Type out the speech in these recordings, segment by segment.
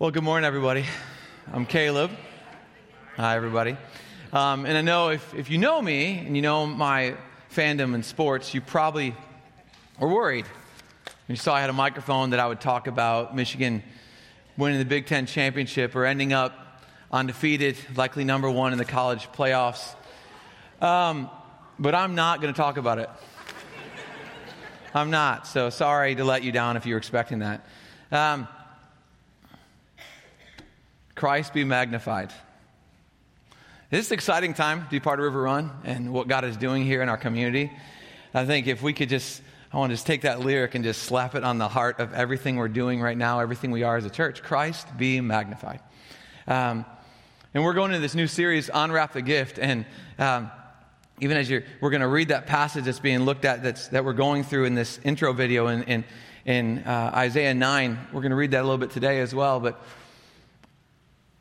Well, good morning, everybody. I'm Caleb. Hi, everybody. Um, and I know if, if you know me and you know my fandom in sports, you probably were worried. when You saw I had a microphone that I would talk about Michigan winning the Big Ten championship or ending up undefeated, likely number one in the college playoffs. Um, but I'm not going to talk about it. I'm not. So sorry to let you down if you were expecting that. Um, Christ be magnified. This is an exciting time to be part of River Run and what God is doing here in our community. I think if we could just, I want to just take that lyric and just slap it on the heart of everything we're doing right now, everything we are as a church. Christ be magnified. Um, and we're going into this new series, Unwrap the Gift. And um, even as you're, we're going to read that passage that's being looked at that's, that we're going through in this intro video in, in, in uh, Isaiah 9. We're going to read that a little bit today as well. But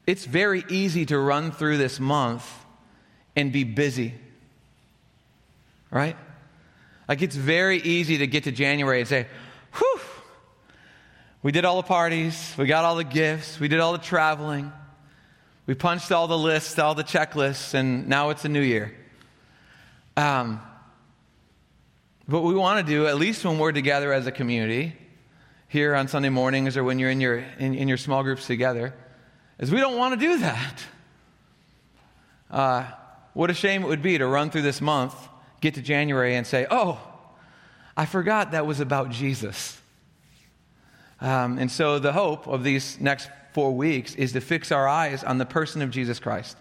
it's very easy to run through this month and be busy. Right? Like it's very easy to get to January and say, whew, we did all the parties, we got all the gifts, we did all the traveling, we punched all the lists, all the checklists, and now it's a new year. Um, what we want to do, at least when we're together as a community, here on Sunday mornings or when you're in your, in, in your small groups together, is we don't want to do that. Uh, what a shame it would be to run through this month, get to January, and say, oh, I forgot that was about Jesus. Um, and so the hope of these next four weeks is to fix our eyes on the person of Jesus Christ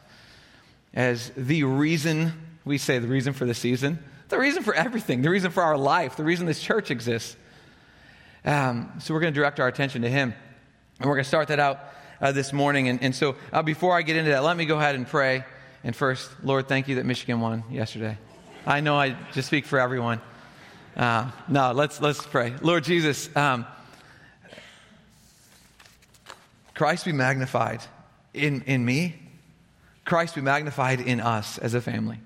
as the reason we say the reason for the season, the reason for everything, the reason for our life, the reason this church exists. Um, so we're going to direct our attention to Him. And we're going to start that out uh, this morning. And, and so uh, before I get into that, let me go ahead and pray. And first, Lord, thank you that Michigan won yesterday. I know I just speak for everyone. Uh, no, let's, let's pray. Lord Jesus, um, Christ be magnified in, in me. Christ be magnified in us as a family.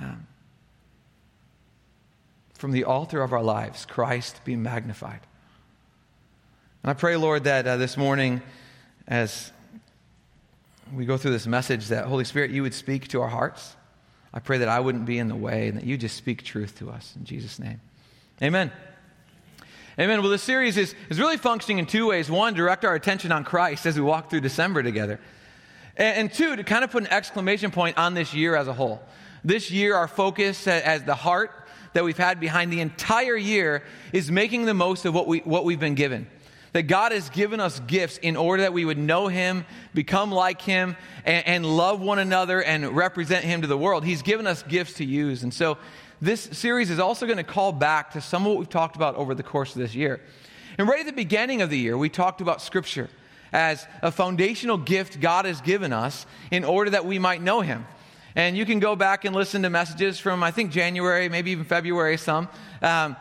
Um, from the altar of our lives, Christ be magnified. And I pray, Lord, that uh, this morning, as we go through this message, that Holy Spirit, you would speak to our hearts. I pray that I wouldn't be in the way and that you just speak truth to us. In Jesus' name. Amen. Amen. Well, this series is, is really functioning in two ways. One, direct our attention on Christ as we walk through December together. And, and two, to kind of put an exclamation point on this year as a whole. This year, our focus as the heart that we've had behind the entire year is making the most of what, we, what we've been given. That God has given us gifts in order that we would know Him, become like Him, and, and love one another and represent Him to the world. He's given us gifts to use. And so, this series is also going to call back to some of what we've talked about over the course of this year. And right at the beginning of the year, we talked about Scripture as a foundational gift God has given us in order that we might know Him. And you can go back and listen to messages from, I think, January, maybe even February, some, um,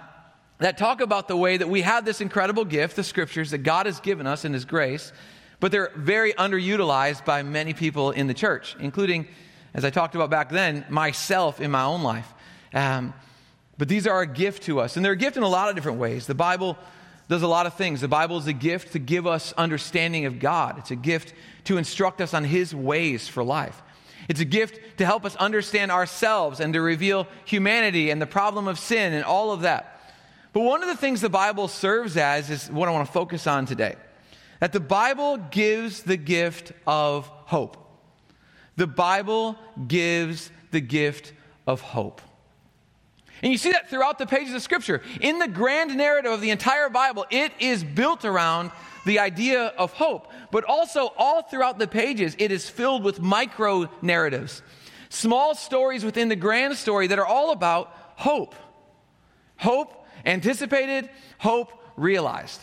that talk about the way that we have this incredible gift, the scriptures that God has given us in His grace, but they're very underutilized by many people in the church, including, as I talked about back then, myself in my own life. Um, but these are a gift to us, and they're a gift in a lot of different ways. The Bible does a lot of things. The Bible is a gift to give us understanding of God, it's a gift to instruct us on His ways for life. It's a gift to help us understand ourselves and to reveal humanity and the problem of sin and all of that. But one of the things the Bible serves as is what I want to focus on today that the Bible gives the gift of hope. The Bible gives the gift of hope. And you see that throughout the pages of Scripture. In the grand narrative of the entire Bible, it is built around the idea of hope. But also, all throughout the pages, it is filled with micro narratives, small stories within the grand story that are all about hope. Hope anticipated, hope realized.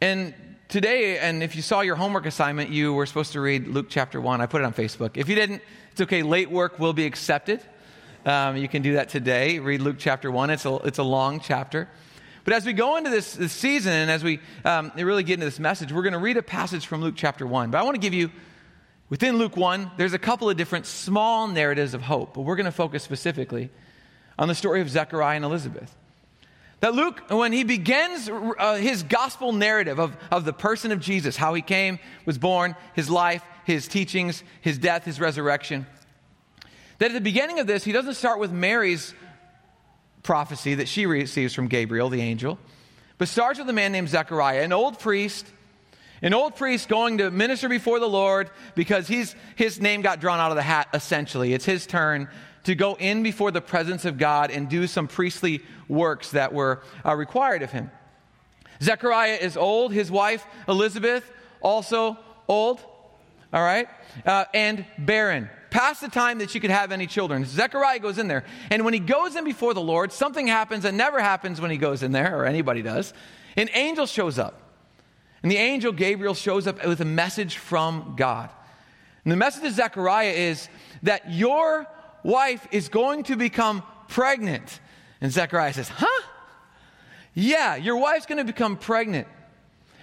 And today, and if you saw your homework assignment, you were supposed to read Luke chapter 1. I put it on Facebook. If you didn't, it's okay. Late work will be accepted. Um, you can do that today. Read Luke chapter 1. It's a, it's a long chapter. But as we go into this, this season and as we um, really get into this message, we're going to read a passage from Luke chapter 1. But I want to give you, within Luke 1, there's a couple of different small narratives of hope. But we're going to focus specifically on the story of Zechariah and Elizabeth. That Luke, when he begins uh, his gospel narrative of, of the person of Jesus, how he came, was born, his life, his teachings, his death, his resurrection, that at the beginning of this, he doesn't start with Mary's prophecy that she receives from Gabriel, the angel, but starts with a man named Zechariah, an old priest, an old priest going to minister before the Lord because he's, his name got drawn out of the hat, essentially. It's his turn to go in before the presence of God and do some priestly works that were uh, required of him. Zechariah is old. His wife, Elizabeth, also old. All right? Uh, and barren. Past the time that she could have any children. Zechariah goes in there. And when he goes in before the Lord, something happens that never happens when he goes in there, or anybody does. An angel shows up. And the angel Gabriel shows up with a message from God. And the message to Zechariah is that your wife is going to become pregnant. And Zechariah says, Huh? Yeah, your wife's going to become pregnant.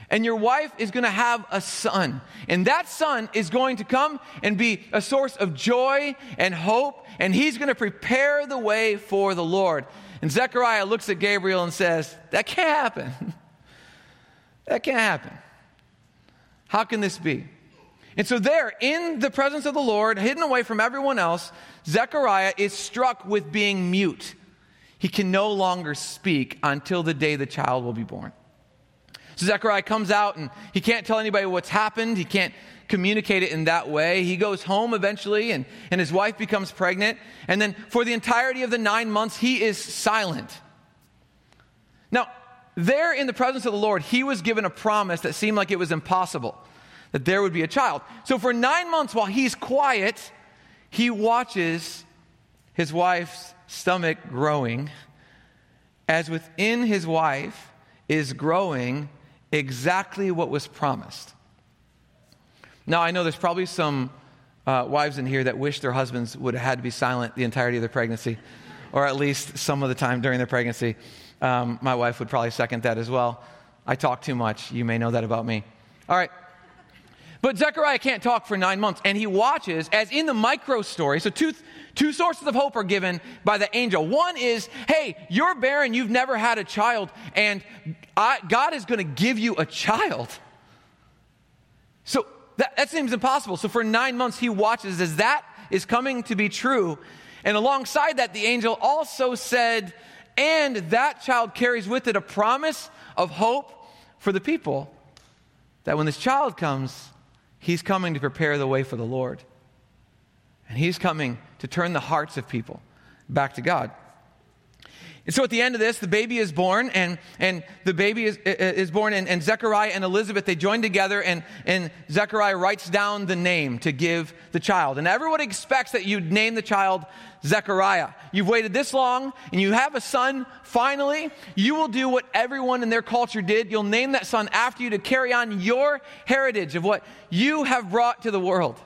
And your wife is going to have a son. And that son is going to come and be a source of joy and hope. And he's going to prepare the way for the Lord. And Zechariah looks at Gabriel and says, That can't happen. that can't happen. How can this be? And so, there, in the presence of the Lord, hidden away from everyone else, Zechariah is struck with being mute. He can no longer speak until the day the child will be born. So, Zechariah comes out and he can't tell anybody what's happened. He can't communicate it in that way. He goes home eventually, and, and his wife becomes pregnant. And then, for the entirety of the nine months, he is silent. Now, there in the presence of the Lord, he was given a promise that seemed like it was impossible that there would be a child. So for nine months, while he's quiet, he watches his wife's stomach growing, as within his wife is growing exactly what was promised. Now, I know there's probably some uh, wives in here that wish their husbands would have had to be silent the entirety of their pregnancy, or at least some of the time during their pregnancy. Um, my wife would probably second that as well. I talk too much. You may know that about me. All right. But Zechariah can't talk for nine months, and he watches as in the micro story. So, two, two sources of hope are given by the angel. One is, hey, you're barren, you've never had a child, and I, God is going to give you a child. So, that, that seems impossible. So, for nine months, he watches as that is coming to be true. And alongside that, the angel also said, and that child carries with it a promise of hope for the people that when this child comes, He's coming to prepare the way for the Lord. And He's coming to turn the hearts of people back to God. And so at the end of this, the baby is born, and, and the baby is, is born, and, and Zechariah and Elizabeth, they join together, and, and Zechariah writes down the name to give the child. And everyone expects that you'd name the child Zechariah. You've waited this long, and you have a son, finally, you will do what everyone in their culture did. You'll name that son after you to carry on your heritage of what you have brought to the world.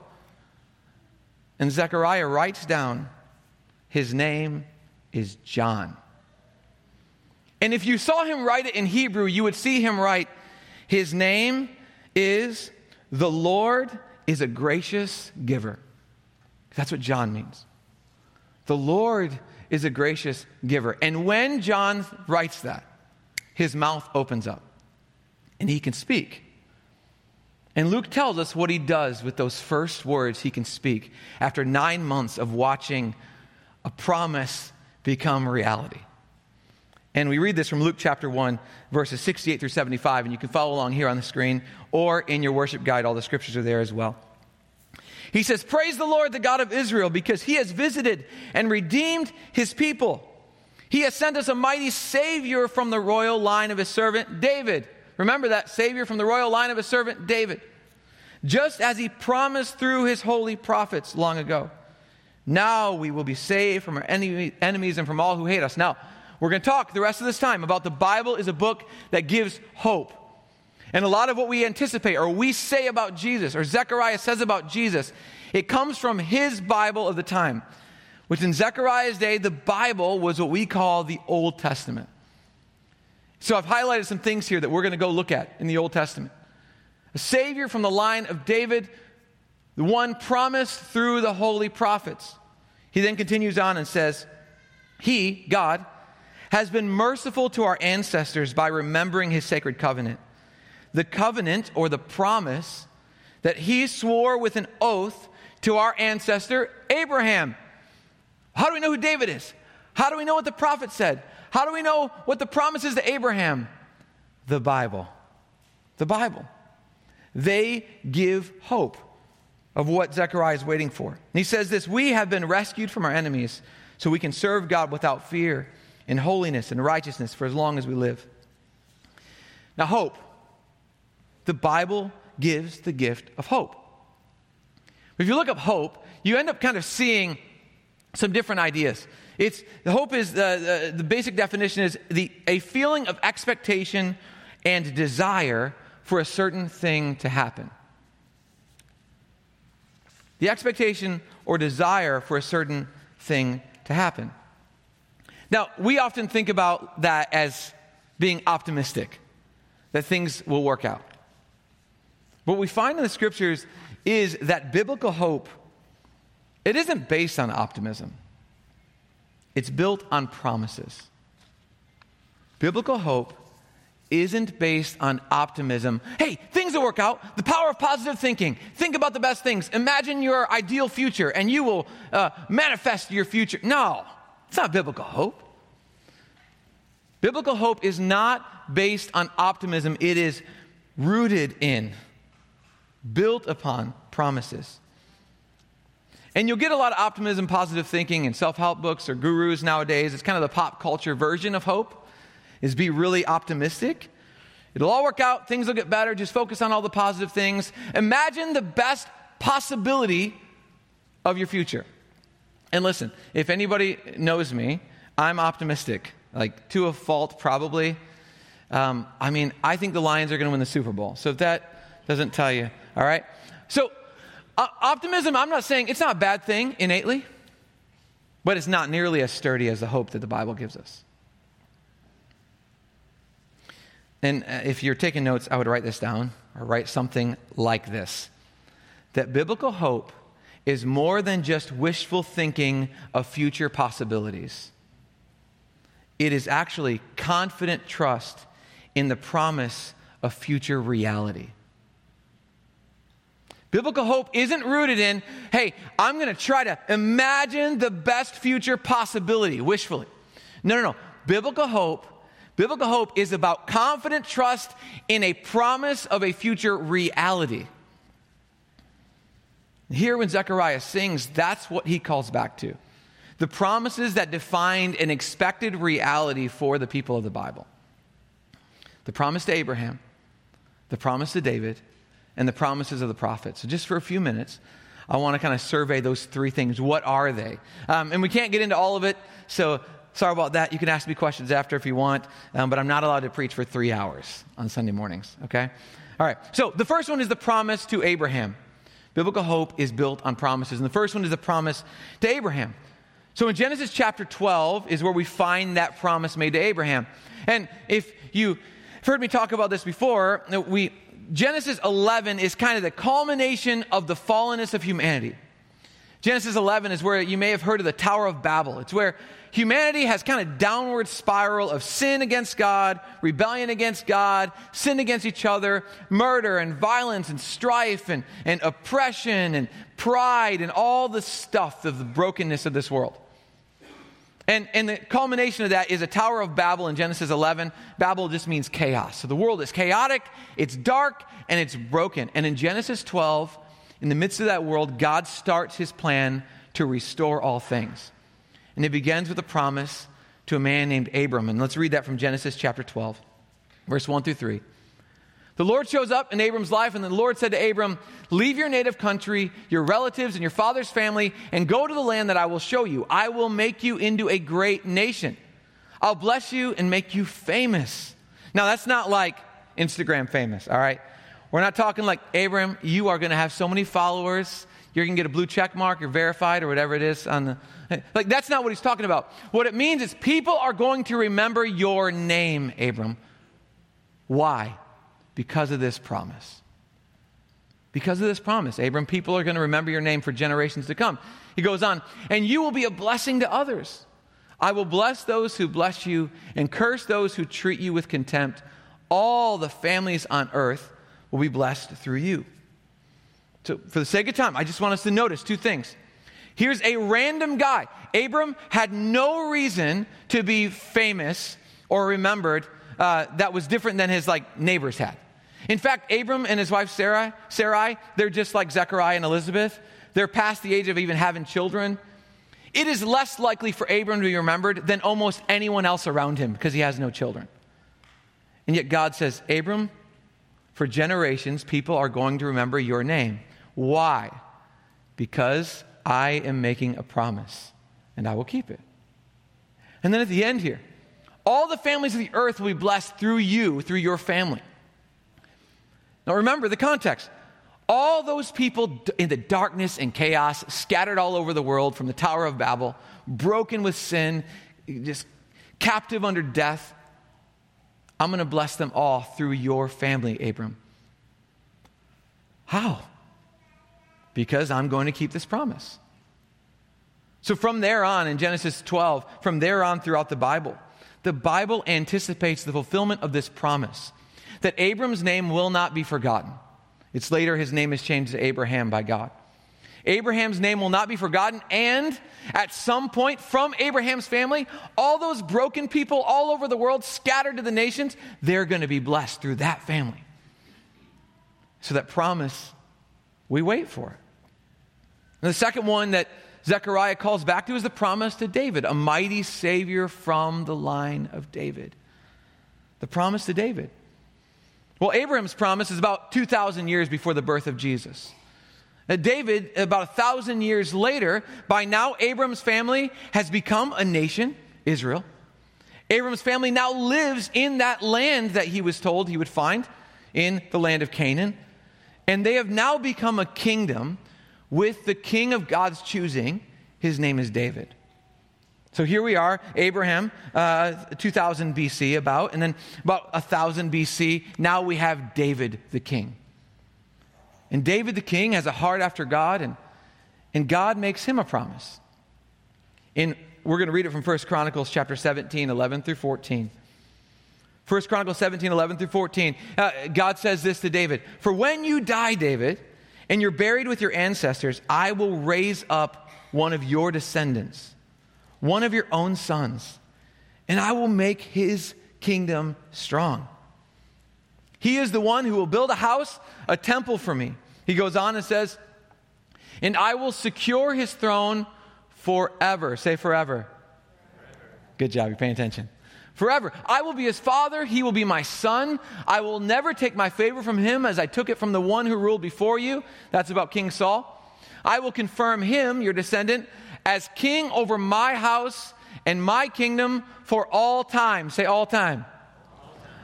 And Zechariah writes down, his name is John. And if you saw him write it in Hebrew, you would see him write, His name is the Lord is a gracious giver. That's what John means. The Lord is a gracious giver. And when John writes that, his mouth opens up and he can speak. And Luke tells us what he does with those first words he can speak after nine months of watching a promise become reality. And we read this from Luke chapter 1, verses 68 through 75, and you can follow along here on the screen or in your worship guide. All the scriptures are there as well. He says, Praise the Lord, the God of Israel, because he has visited and redeemed his people. He has sent us a mighty Savior from the royal line of his servant David. Remember that Savior from the royal line of his servant David. Just as he promised through his holy prophets long ago. Now we will be saved from our enemies and from all who hate us. Now, we're going to talk the rest of this time about the Bible is a book that gives hope. And a lot of what we anticipate or we say about Jesus or Zechariah says about Jesus, it comes from his Bible of the time. Which in Zechariah's day, the Bible was what we call the Old Testament. So I've highlighted some things here that we're going to go look at in the Old Testament. A Savior from the line of David, the one promised through the holy prophets. He then continues on and says, He, God, has been merciful to our ancestors by remembering his sacred covenant. The covenant or the promise that he swore with an oath to our ancestor Abraham. How do we know who David is? How do we know what the prophet said? How do we know what the promise is to Abraham? The Bible. The Bible. They give hope of what Zechariah is waiting for. And he says this We have been rescued from our enemies so we can serve God without fear in holiness and righteousness for as long as we live. Now, hope. The Bible gives the gift of hope. If you look up hope, you end up kind of seeing some different ideas. It's hope is the, the, the basic definition is the a feeling of expectation and desire for a certain thing to happen. The expectation or desire for a certain thing to happen. Now, we often think about that as being optimistic, that things will work out. What we find in the scriptures is that biblical hope it isn't based on optimism. It's built on promises. Biblical hope isn't based on optimism. Hey, things will work out. The power of positive thinking. Think about the best things. Imagine your ideal future and you will uh, manifest your future. No, it's not biblical hope. Biblical hope is not based on optimism, it is rooted in, built upon promises. And you'll get a lot of optimism, positive thinking in self help books or gurus nowadays. It's kind of the pop culture version of hope, is be really optimistic. It'll all work out, things will get better, just focus on all the positive things. Imagine the best possibility of your future. And listen, if anybody knows me, I'm optimistic, like to a fault, probably. Um, I mean, I think the Lions are going to win the Super Bowl. So if that doesn't tell you, all right? So uh, optimism, I'm not saying it's not a bad thing innately, but it's not nearly as sturdy as the hope that the Bible gives us. And uh, if you're taking notes, I would write this down or write something like this that biblical hope is more than just wishful thinking of future possibilities. It is actually confident trust in the promise of future reality. Biblical hope isn't rooted in, hey, I'm going to try to imagine the best future possibility wishfully. No, no, no. Biblical hope, biblical hope is about confident trust in a promise of a future reality. Here, when Zechariah sings, that's what he calls back to the promises that defined an expected reality for the people of the Bible. The promise to Abraham, the promise to David, and the promises of the prophets. So, just for a few minutes, I want to kind of survey those three things. What are they? Um, and we can't get into all of it, so sorry about that. You can ask me questions after if you want, um, but I'm not allowed to preach for three hours on Sunday mornings, okay? All right, so the first one is the promise to Abraham. Biblical hope is built on promises. And the first one is the promise to Abraham. So in Genesis chapter 12 is where we find that promise made to Abraham. And if you heard me talk about this before, we Genesis 11 is kind of the culmination of the fallenness of humanity. Genesis 11 is where you may have heard of the Tower of Babel. It's where humanity has kind of downward spiral of sin against God, rebellion against God, sin against each other, murder and violence and strife and, and oppression and pride and all the stuff of the brokenness of this world. And, and the culmination of that is a Tower of Babel in Genesis 11. Babel just means chaos. So the world is chaotic, it's dark, and it's broken. And in Genesis 12, in the midst of that world, God starts his plan to restore all things. And it begins with a promise to a man named Abram. And let's read that from Genesis chapter 12, verse 1 through 3. The Lord shows up in Abram's life, and the Lord said to Abram, Leave your native country, your relatives, and your father's family, and go to the land that I will show you. I will make you into a great nation. I'll bless you and make you famous. Now, that's not like Instagram famous, all right? We're not talking like, Abram, you are going to have so many followers. You're going to get a blue check mark, you're verified, or whatever it is on the. Like, that's not what he's talking about. What it means is people are going to remember your name, Abram. Why? Because of this promise. Because of this promise, Abram, people are going to remember your name for generations to come. He goes on, and you will be a blessing to others. I will bless those who bless you and curse those who treat you with contempt. All the families on earth will be blessed through you. So, for the sake of time, I just want us to notice two things. Here's a random guy. Abram had no reason to be famous or remembered uh, that was different than his like neighbors had. In fact, Abram and his wife Sarah, Sarai, they're just like Zechariah and Elizabeth. They're past the age of even having children. It is less likely for Abram to be remembered than almost anyone else around him because he has no children. And yet God says, Abram, for generations, people are going to remember your name. Why? Because I am making a promise and I will keep it. And then at the end here, all the families of the earth will be blessed through you, through your family. Now remember the context. All those people in the darkness and chaos, scattered all over the world from the Tower of Babel, broken with sin, just captive under death, I'm going to bless them all through your family, Abram. How? Because I'm going to keep this promise. So, from there on in Genesis 12, from there on throughout the Bible, the Bible anticipates the fulfillment of this promise that Abram's name will not be forgotten. It's later his name is changed to Abraham by God. Abraham's name will not be forgotten, and at some point from Abraham's family, all those broken people all over the world, scattered to the nations, they're going to be blessed through that family. So, that promise, we wait for it. And the second one that Zechariah calls back to is the promise to David, a mighty Savior from the line of David. The promise to David. Well, Abraham's promise is about 2,000 years before the birth of Jesus. Now, David, about a thousand years later, by now, Abram's family has become a nation, Israel. Abram's family now lives in that land that he was told he would find in the land of Canaan. And they have now become a kingdom with the king of God's choosing. His name is David. So here we are, Abraham, uh, 2000 BC, about, and then about 1000 BC, now we have David the king. And David the king has a heart after God, and, and God makes him a promise. In, we're going to read it from 1 Chronicles chapter 17, 11 through 14. 1 Chronicles 17, 11 through 14. Uh, God says this to David For when you die, David, and you're buried with your ancestors, I will raise up one of your descendants, one of your own sons, and I will make his kingdom strong. He is the one who will build a house, a temple for me. He goes on and says, And I will secure his throne forever. Say forever. forever. Good job, you're paying attention forever. I will be his father, he will be my son. I will never take my favor from him as I took it from the one who ruled before you. That's about King Saul. I will confirm him, your descendant, as king over my house and my kingdom for all time. Say all time.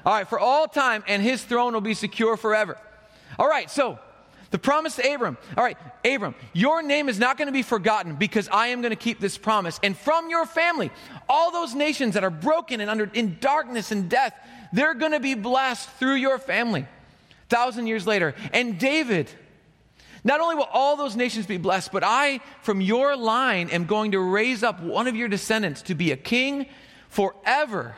All right, for all time, and his throne will be secure forever. All right, so the promise to Abram. All right, Abram, your name is not going to be forgotten because I am going to keep this promise. And from your family, all those nations that are broken and under in darkness and death, they're going to be blessed through your family. Thousand years later, and David. Not only will all those nations be blessed, but I, from your line, am going to raise up one of your descendants to be a king forever,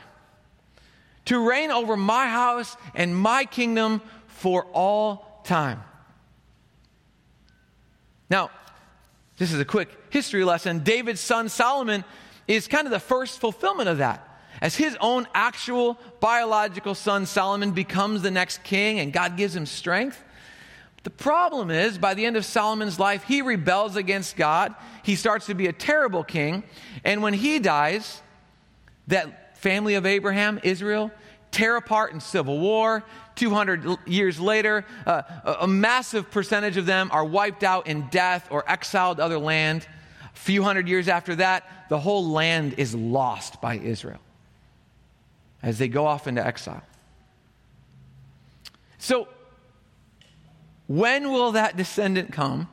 to reign over my house and my kingdom for all time. Now, this is a quick history lesson. David's son Solomon is kind of the first fulfillment of that. As his own actual biological son Solomon becomes the next king and God gives him strength. The problem is, by the end of Solomon's life, he rebels against God. He starts to be a terrible king. And when he dies, that family of Abraham, Israel, tear apart in civil war. 200 years later, uh, a massive percentage of them are wiped out in death or exiled to other land. A few hundred years after that, the whole land is lost by Israel as they go off into exile. So, when will that descendant come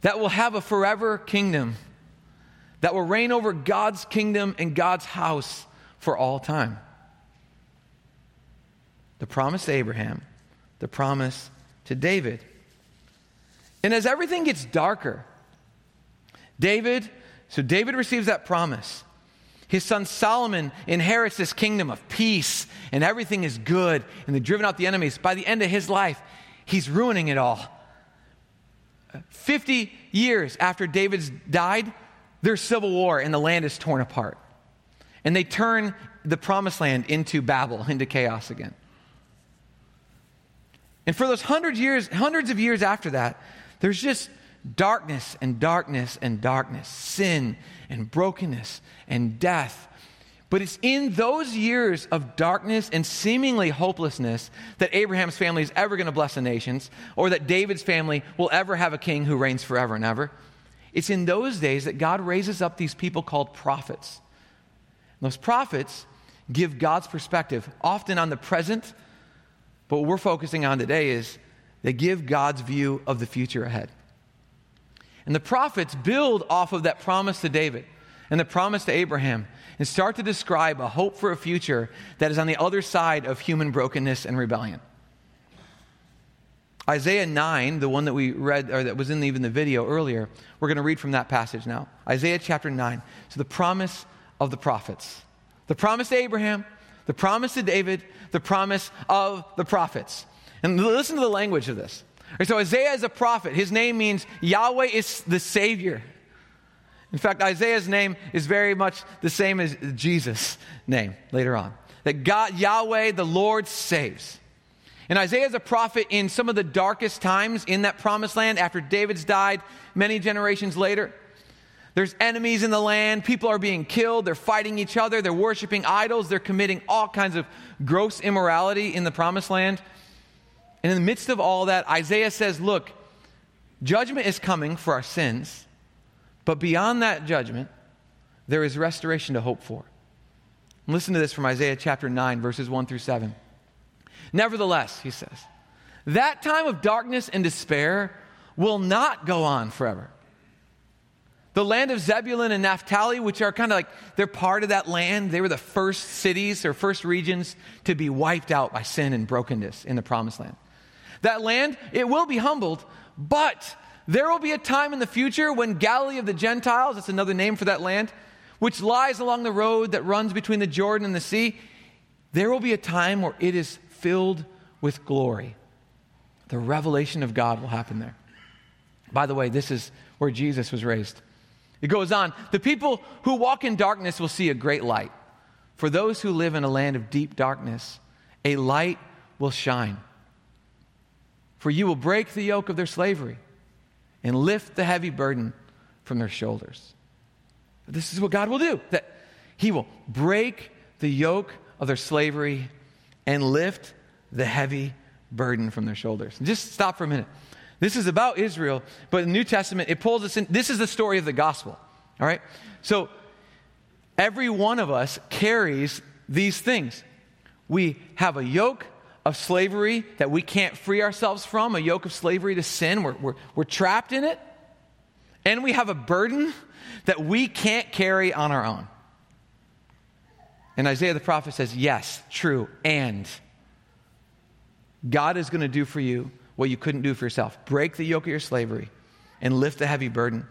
that will have a forever kingdom, that will reign over God's kingdom and God's house for all time? the promise to Abraham, the promise to David. And as everything gets darker, David, so David receives that promise. His son Solomon inherits this kingdom of peace and everything is good and they've driven out the enemies. By the end of his life, he's ruining it all. 50 years after David's died, there's civil war and the land is torn apart. And they turn the promised land into Babel, into chaos again. And for those hundreds years, hundreds of years after that, there's just darkness and darkness and darkness, sin and brokenness and death. But it's in those years of darkness and seemingly hopelessness that Abraham's family is ever going to bless the nations, or that David's family will ever have a king who reigns forever and ever. It's in those days that God raises up these people called prophets. And those prophets give God's perspective, often on the present, but what we're focusing on today is they give God's view of the future ahead. And the prophets build off of that promise to David and the promise to Abraham and start to describe a hope for a future that is on the other side of human brokenness and rebellion. Isaiah 9, the one that we read, or that was in even the video earlier, we're going to read from that passage now. Isaiah chapter 9. So, the promise of the prophets. The promise to Abraham, the promise to David, the promise of the prophets. And listen to the language of this. So Isaiah is a prophet. His name means Yahweh is the Savior. In fact, Isaiah's name is very much the same as Jesus' name later on. That God, Yahweh, the Lord, saves. And Isaiah is a prophet in some of the darkest times in that promised land after David's died many generations later. There's enemies in the land. People are being killed. They're fighting each other. They're worshiping idols. They're committing all kinds of gross immorality in the promised land. And in the midst of all that, Isaiah says, Look, judgment is coming for our sins, but beyond that judgment, there is restoration to hope for. Listen to this from Isaiah chapter 9, verses 1 through 7. Nevertheless, he says, that time of darkness and despair will not go on forever. The land of Zebulun and Naphtali, which are kind of like, they're part of that land. They were the first cities or first regions to be wiped out by sin and brokenness in the promised land. That land, it will be humbled, but there will be a time in the future when Galilee of the Gentiles, that's another name for that land, which lies along the road that runs between the Jordan and the sea, there will be a time where it is filled with glory. The revelation of God will happen there. By the way, this is where Jesus was raised. It goes on The people who walk in darkness will see a great light. For those who live in a land of deep darkness, a light will shine. For you will break the yoke of their slavery and lift the heavy burden from their shoulders. This is what God will do that He will break the yoke of their slavery and lift the heavy burden from their shoulders. Just stop for a minute. This is about Israel, but in the New Testament, it pulls us in. This is the story of the gospel. All right? So every one of us carries these things. We have a yoke of slavery that we can't free ourselves from, a yoke of slavery to sin. We're, we're, we're trapped in it. And we have a burden that we can't carry on our own. And Isaiah the prophet says, Yes, true. And God is going to do for you what you couldn't do for yourself break the yoke of your slavery and lift the heavy burden.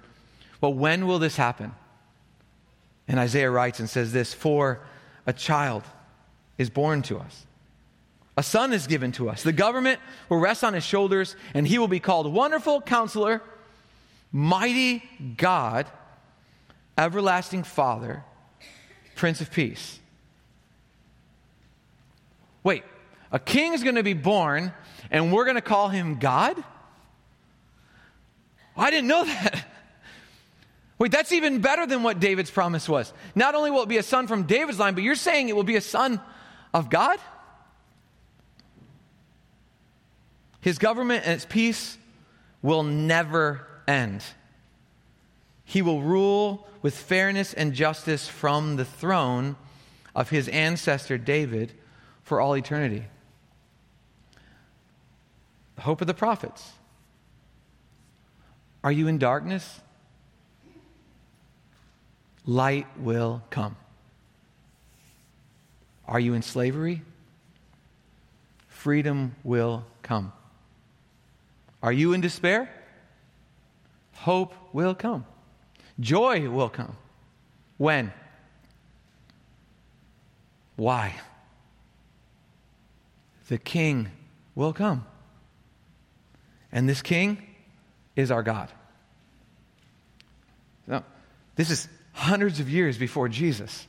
Well, when will this happen? And Isaiah writes and says this For a child is born to us a son is given to us. The government will rest on his shoulders, and he will be called Wonderful Counselor, Mighty God, Everlasting Father, Prince of Peace. Wait, a king is going to be born, and we're going to call him God? I didn't know that. Wait, that's even better than what David's promise was. Not only will it be a son from David's line, but you're saying it will be a son of God? His government and its peace will never end. He will rule with fairness and justice from the throne of his ancestor David for all eternity. The hope of the prophets. Are you in darkness? Light will come. Are you in slavery? Freedom will come. Are you in despair? Hope will come. Joy will come. When? Why? The king will come. And this king is our God. Now, this is hundreds of years before Jesus.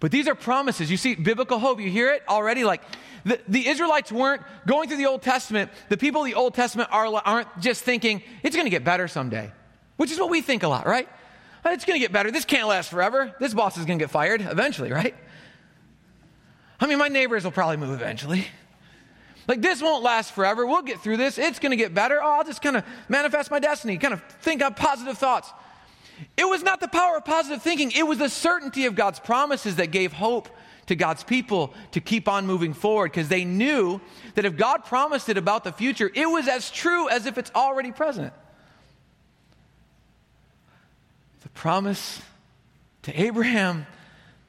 But these are promises. You see, biblical hope, you hear it already? Like the, the Israelites weren't going through the Old Testament. The people of the Old Testament are, aren't just thinking, it's going to get better someday, which is what we think a lot, right? It's going to get better. This can't last forever. This boss is going to get fired eventually, right? I mean, my neighbors will probably move eventually. Like, this won't last forever. We'll get through this. It's going to get better. Oh, I'll just kind of manifest my destiny, kind of think of positive thoughts. It was not the power of positive thinking, it was the certainty of God's promises that gave hope to God's people to keep on moving forward because they knew that if God promised it about the future, it was as true as if it's already present. The promise to Abraham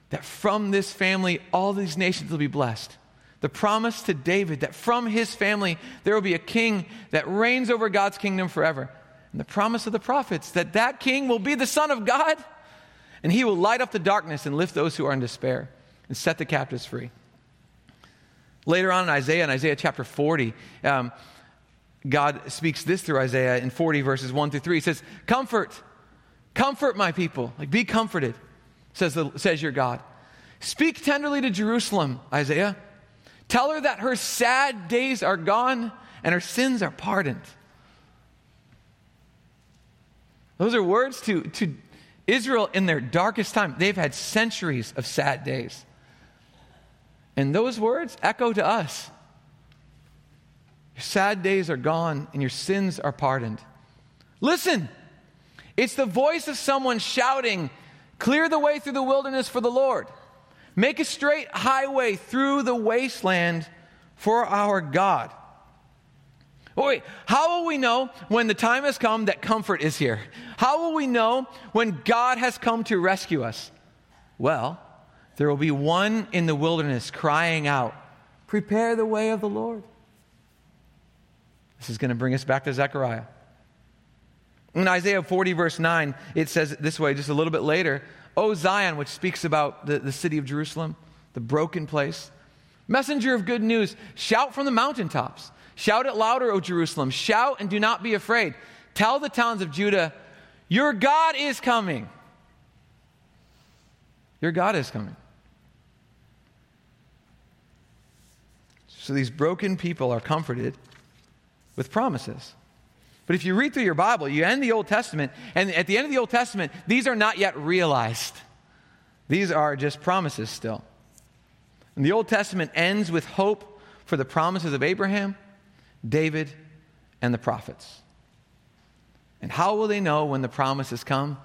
that from this family all these nations will be blessed. The promise to David that from his family there will be a king that reigns over God's kingdom forever. And the promise of the prophets that that king will be the Son of God and he will light up the darkness and lift those who are in despair and set the captives free. Later on in Isaiah, in Isaiah chapter 40, um, God speaks this through Isaiah in 40 verses 1 through 3. He says, Comfort, comfort my people. Like, be comforted, says, the, says your God. Speak tenderly to Jerusalem, Isaiah. Tell her that her sad days are gone and her sins are pardoned. Those are words to, to Israel in their darkest time. They've had centuries of sad days. And those words echo to us. Your sad days are gone and your sins are pardoned. Listen, it's the voice of someone shouting, Clear the way through the wilderness for the Lord. Make a straight highway through the wasteland for our God. Wait, how will we know when the time has come that comfort is here? How will we know when God has come to rescue us? Well, there will be one in the wilderness crying out, Prepare the way of the Lord. This is going to bring us back to Zechariah. In Isaiah 40, verse 9, it says this way just a little bit later O Zion, which speaks about the, the city of Jerusalem, the broken place. Messenger of good news, shout from the mountaintops. Shout it louder, O Jerusalem. Shout and do not be afraid. Tell the towns of Judah, Your God is coming. Your God is coming. So these broken people are comforted with promises. But if you read through your Bible, you end the Old Testament, and at the end of the Old Testament, these are not yet realized. These are just promises still. And the Old Testament ends with hope for the promises of Abraham David, and the prophets. And how will they know when the promise has come?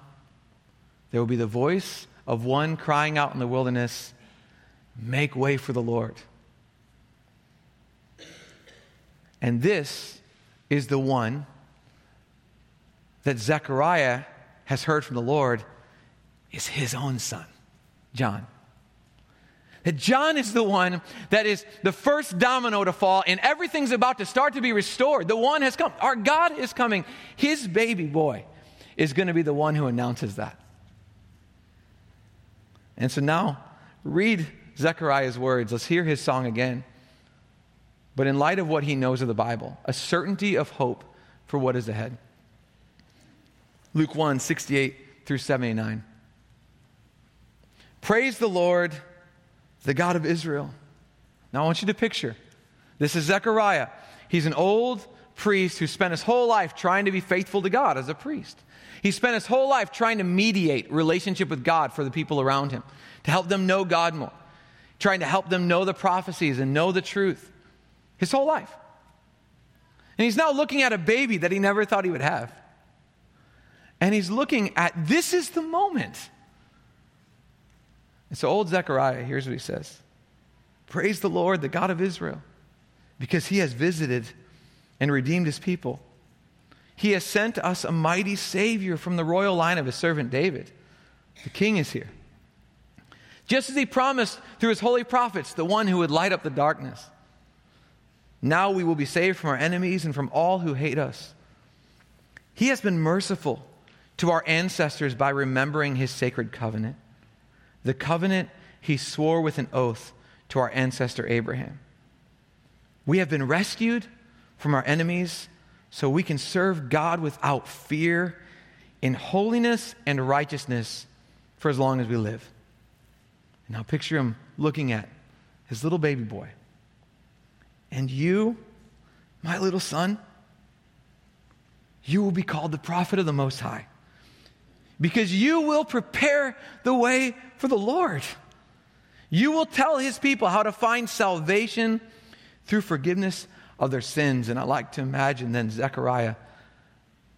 There will be the voice of one crying out in the wilderness, Make way for the Lord. And this is the one that Zechariah has heard from the Lord is his own son, John. John is the one that is the first domino to fall, and everything's about to start to be restored. The one has come. Our God is coming. His baby boy is going to be the one who announces that. And so now, read Zechariah's words. Let's hear his song again. But in light of what he knows of the Bible, a certainty of hope for what is ahead. Luke 1 68 through 79. Praise the Lord the God of Israel. Now I want you to picture this is Zechariah. He's an old priest who spent his whole life trying to be faithful to God as a priest. He spent his whole life trying to mediate relationship with God for the people around him, to help them know God more, trying to help them know the prophecies and know the truth. His whole life. And he's now looking at a baby that he never thought he would have. And he's looking at this is the moment and so, old Zechariah, here's what he says Praise the Lord, the God of Israel, because he has visited and redeemed his people. He has sent us a mighty Savior from the royal line of his servant David. The king is here. Just as he promised through his holy prophets, the one who would light up the darkness. Now we will be saved from our enemies and from all who hate us. He has been merciful to our ancestors by remembering his sacred covenant the covenant he swore with an oath to our ancestor Abraham. We have been rescued from our enemies so we can serve God without fear in holiness and righteousness for as long as we live. Now picture him looking at his little baby boy. And you, my little son, you will be called the prophet of the Most High because you will prepare the way for the Lord. You will tell his people how to find salvation through forgiveness of their sins. And I like to imagine then Zechariah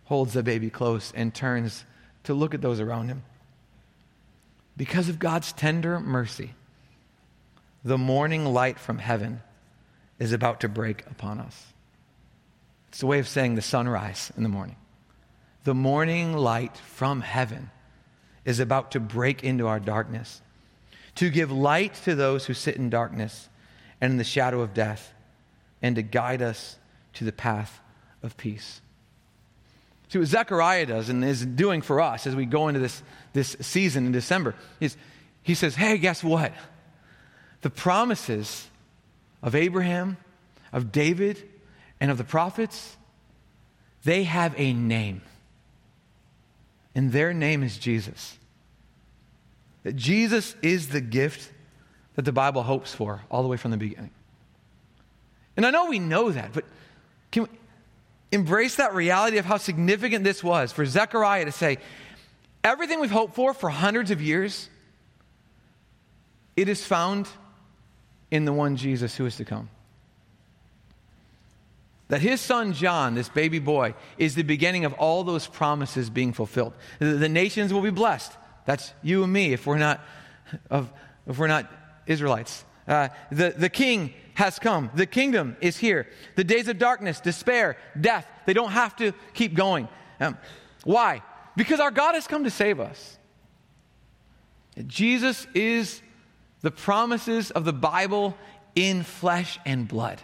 holds the baby close and turns to look at those around him. Because of God's tender mercy, the morning light from heaven is about to break upon us. It's a way of saying the sunrise in the morning. The morning light from heaven is about to break into our darkness, to give light to those who sit in darkness and in the shadow of death, and to guide us to the path of peace. See, what Zechariah does and is doing for us as we go into this, this season in December is he says, Hey, guess what? The promises of Abraham, of David, and of the prophets, they have a name. And their name is Jesus. That Jesus is the gift that the Bible hopes for all the way from the beginning. And I know we know that, but can we embrace that reality of how significant this was for Zechariah to say, everything we've hoped for for hundreds of years, it is found in the one Jesus who is to come. That his son John, this baby boy, is the beginning of all those promises being fulfilled. The, the nations will be blessed. That's you and me if we're not, of, if we're not Israelites. Uh, the, the king has come. The kingdom is here. The days of darkness, despair, death, they don't have to keep going. Um, why? Because our God has come to save us. Jesus is the promises of the Bible in flesh and blood.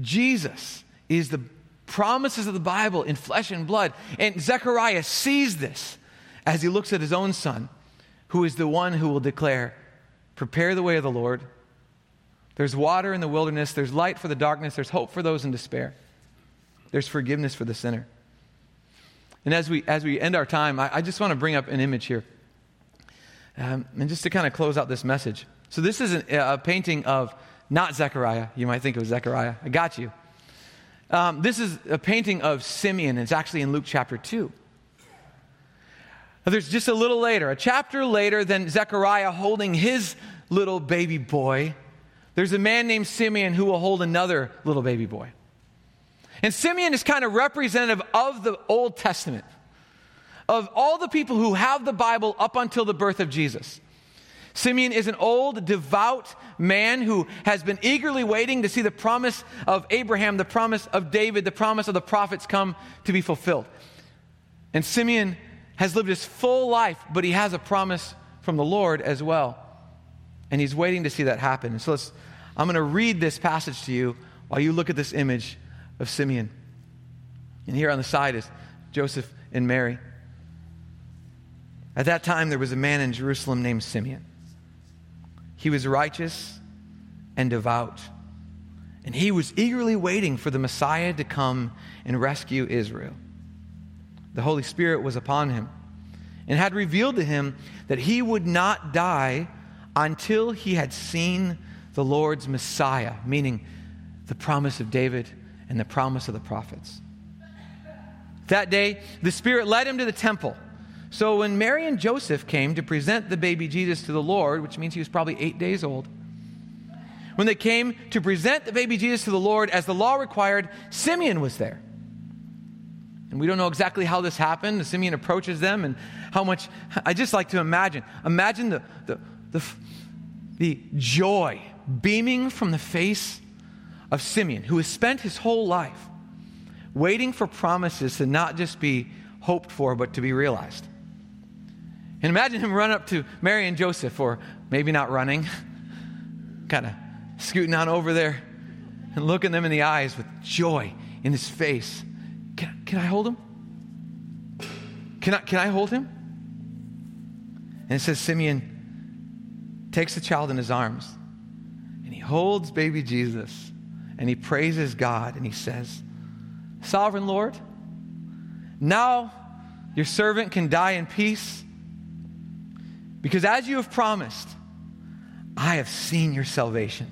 Jesus is the promises of the Bible in flesh and blood. And Zechariah sees this as he looks at his own son, who is the one who will declare, Prepare the way of the Lord. There's water in the wilderness, there's light for the darkness, there's hope for those in despair, there's forgiveness for the sinner. And as we, as we end our time, I, I just want to bring up an image here. Um, and just to kind of close out this message. So, this is an, a painting of not Zechariah. You might think it was Zechariah. I got you. Um, this is a painting of Simeon. It's actually in Luke chapter 2. There's just a little later, a chapter later than Zechariah holding his little baby boy, there's a man named Simeon who will hold another little baby boy. And Simeon is kind of representative of the Old Testament, of all the people who have the Bible up until the birth of Jesus. Simeon is an old, devout man who has been eagerly waiting to see the promise of Abraham, the promise of David, the promise of the prophets come to be fulfilled. And Simeon has lived his full life, but he has a promise from the Lord as well. And he's waiting to see that happen. And so let's, I'm going to read this passage to you while you look at this image of Simeon. And here on the side is Joseph and Mary. At that time, there was a man in Jerusalem named Simeon. He was righteous and devout, and he was eagerly waiting for the Messiah to come and rescue Israel. The Holy Spirit was upon him and had revealed to him that he would not die until he had seen the Lord's Messiah, meaning the promise of David and the promise of the prophets. That day, the Spirit led him to the temple. So when Mary and Joseph came to present the baby Jesus to the Lord, which means he was probably eight days old, when they came to present the baby Jesus to the Lord as the law required, Simeon was there. And we don't know exactly how this happened. Simeon approaches them and how much, I just like to imagine. Imagine the, the, the, the joy beaming from the face of Simeon, who has spent his whole life waiting for promises to not just be hoped for, but to be realized. And imagine him run up to Mary and Joseph, or maybe not running, kind of scooting on over there and looking them in the eyes with joy in his face. Can, can I hold him? Can I, can I hold him? And it says Simeon takes the child in his arms and he holds baby Jesus and he praises God and he says, Sovereign Lord, now your servant can die in peace because as you have promised, I have seen your salvation.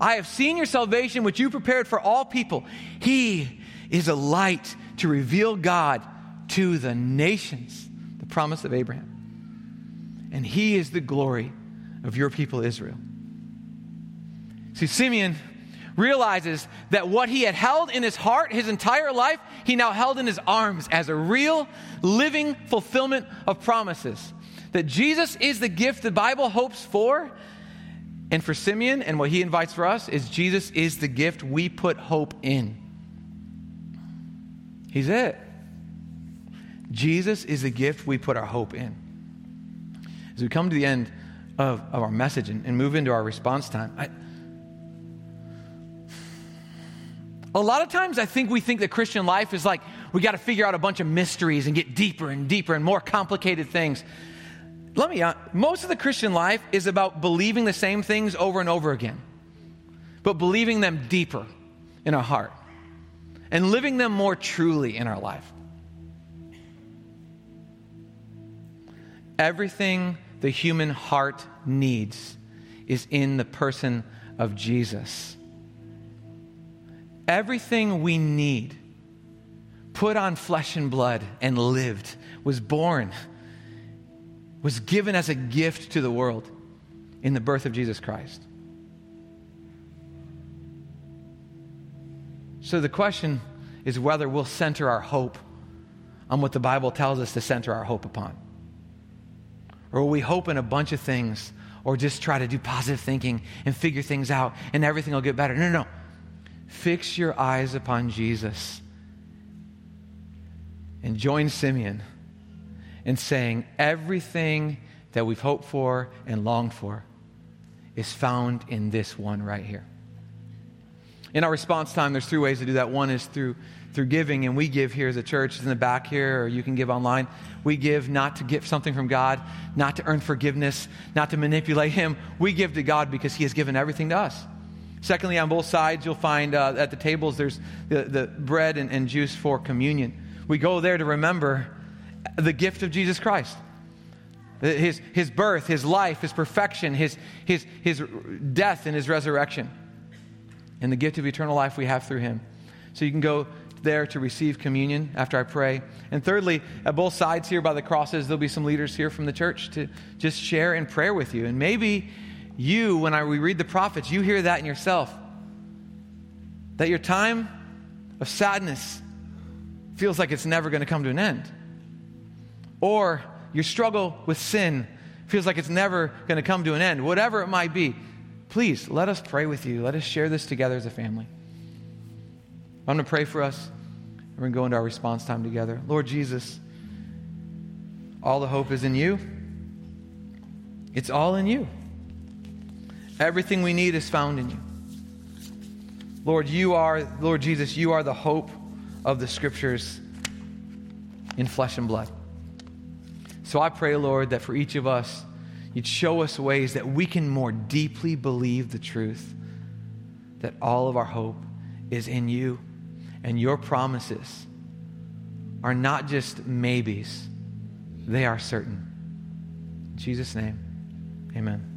I have seen your salvation, which you prepared for all people. He is a light to reveal God to the nations, the promise of Abraham. And he is the glory of your people, Israel. See, Simeon realizes that what he had held in his heart his entire life, he now held in his arms as a real, living fulfillment of promises. That Jesus is the gift the Bible hopes for. And for Simeon, and what he invites for us, is Jesus is the gift we put hope in. He's it. Jesus is the gift we put our hope in. As we come to the end of, of our message and, and move into our response time, I, A lot of times I think we think that Christian life is like we got to figure out a bunch of mysteries and get deeper and deeper and more complicated things. Let me, uh, most of the Christian life is about believing the same things over and over again, but believing them deeper in our heart and living them more truly in our life. Everything the human heart needs is in the person of Jesus everything we need, put on flesh and blood and lived, was born, was given as a gift to the world in the birth of Jesus Christ. So the question is whether we'll center our hope on what the Bible tells us to center our hope upon. Or will we hope in a bunch of things or just try to do positive thinking and figure things out and everything will get better? No, no, no. Fix your eyes upon Jesus and join Simeon in saying everything that we've hoped for and longed for is found in this one right here. In our response time, there's three ways to do that. One is through through giving, and we give here as a church. It's in the back here, or you can give online. We give not to get something from God, not to earn forgiveness, not to manipulate Him. We give to God because He has given everything to us. Secondly, on both sides, you'll find uh, at the tables there's the, the bread and, and juice for communion. We go there to remember the gift of Jesus Christ his, his birth, his life, his perfection, his, his, his death, and his resurrection, and the gift of eternal life we have through him. So you can go there to receive communion after I pray. And thirdly, at both sides here by the crosses, there'll be some leaders here from the church to just share in prayer with you. And maybe you, when I, we read the prophets, you hear that in yourself. That your time of sadness feels like it's never going to come to an end. Or your struggle with sin feels like it's never going to come to an end. Whatever it might be, please let us pray with you. Let us share this together as a family. I'm going to pray for us. And we're going to go into our response time together. Lord Jesus, all the hope is in you. It's all in you. Everything we need is found in you. Lord, you are, Lord Jesus, you are the hope of the scriptures in flesh and blood. So I pray, Lord, that for each of us, you'd show us ways that we can more deeply believe the truth that all of our hope is in you and your promises are not just maybes, they are certain. In Jesus' name, amen.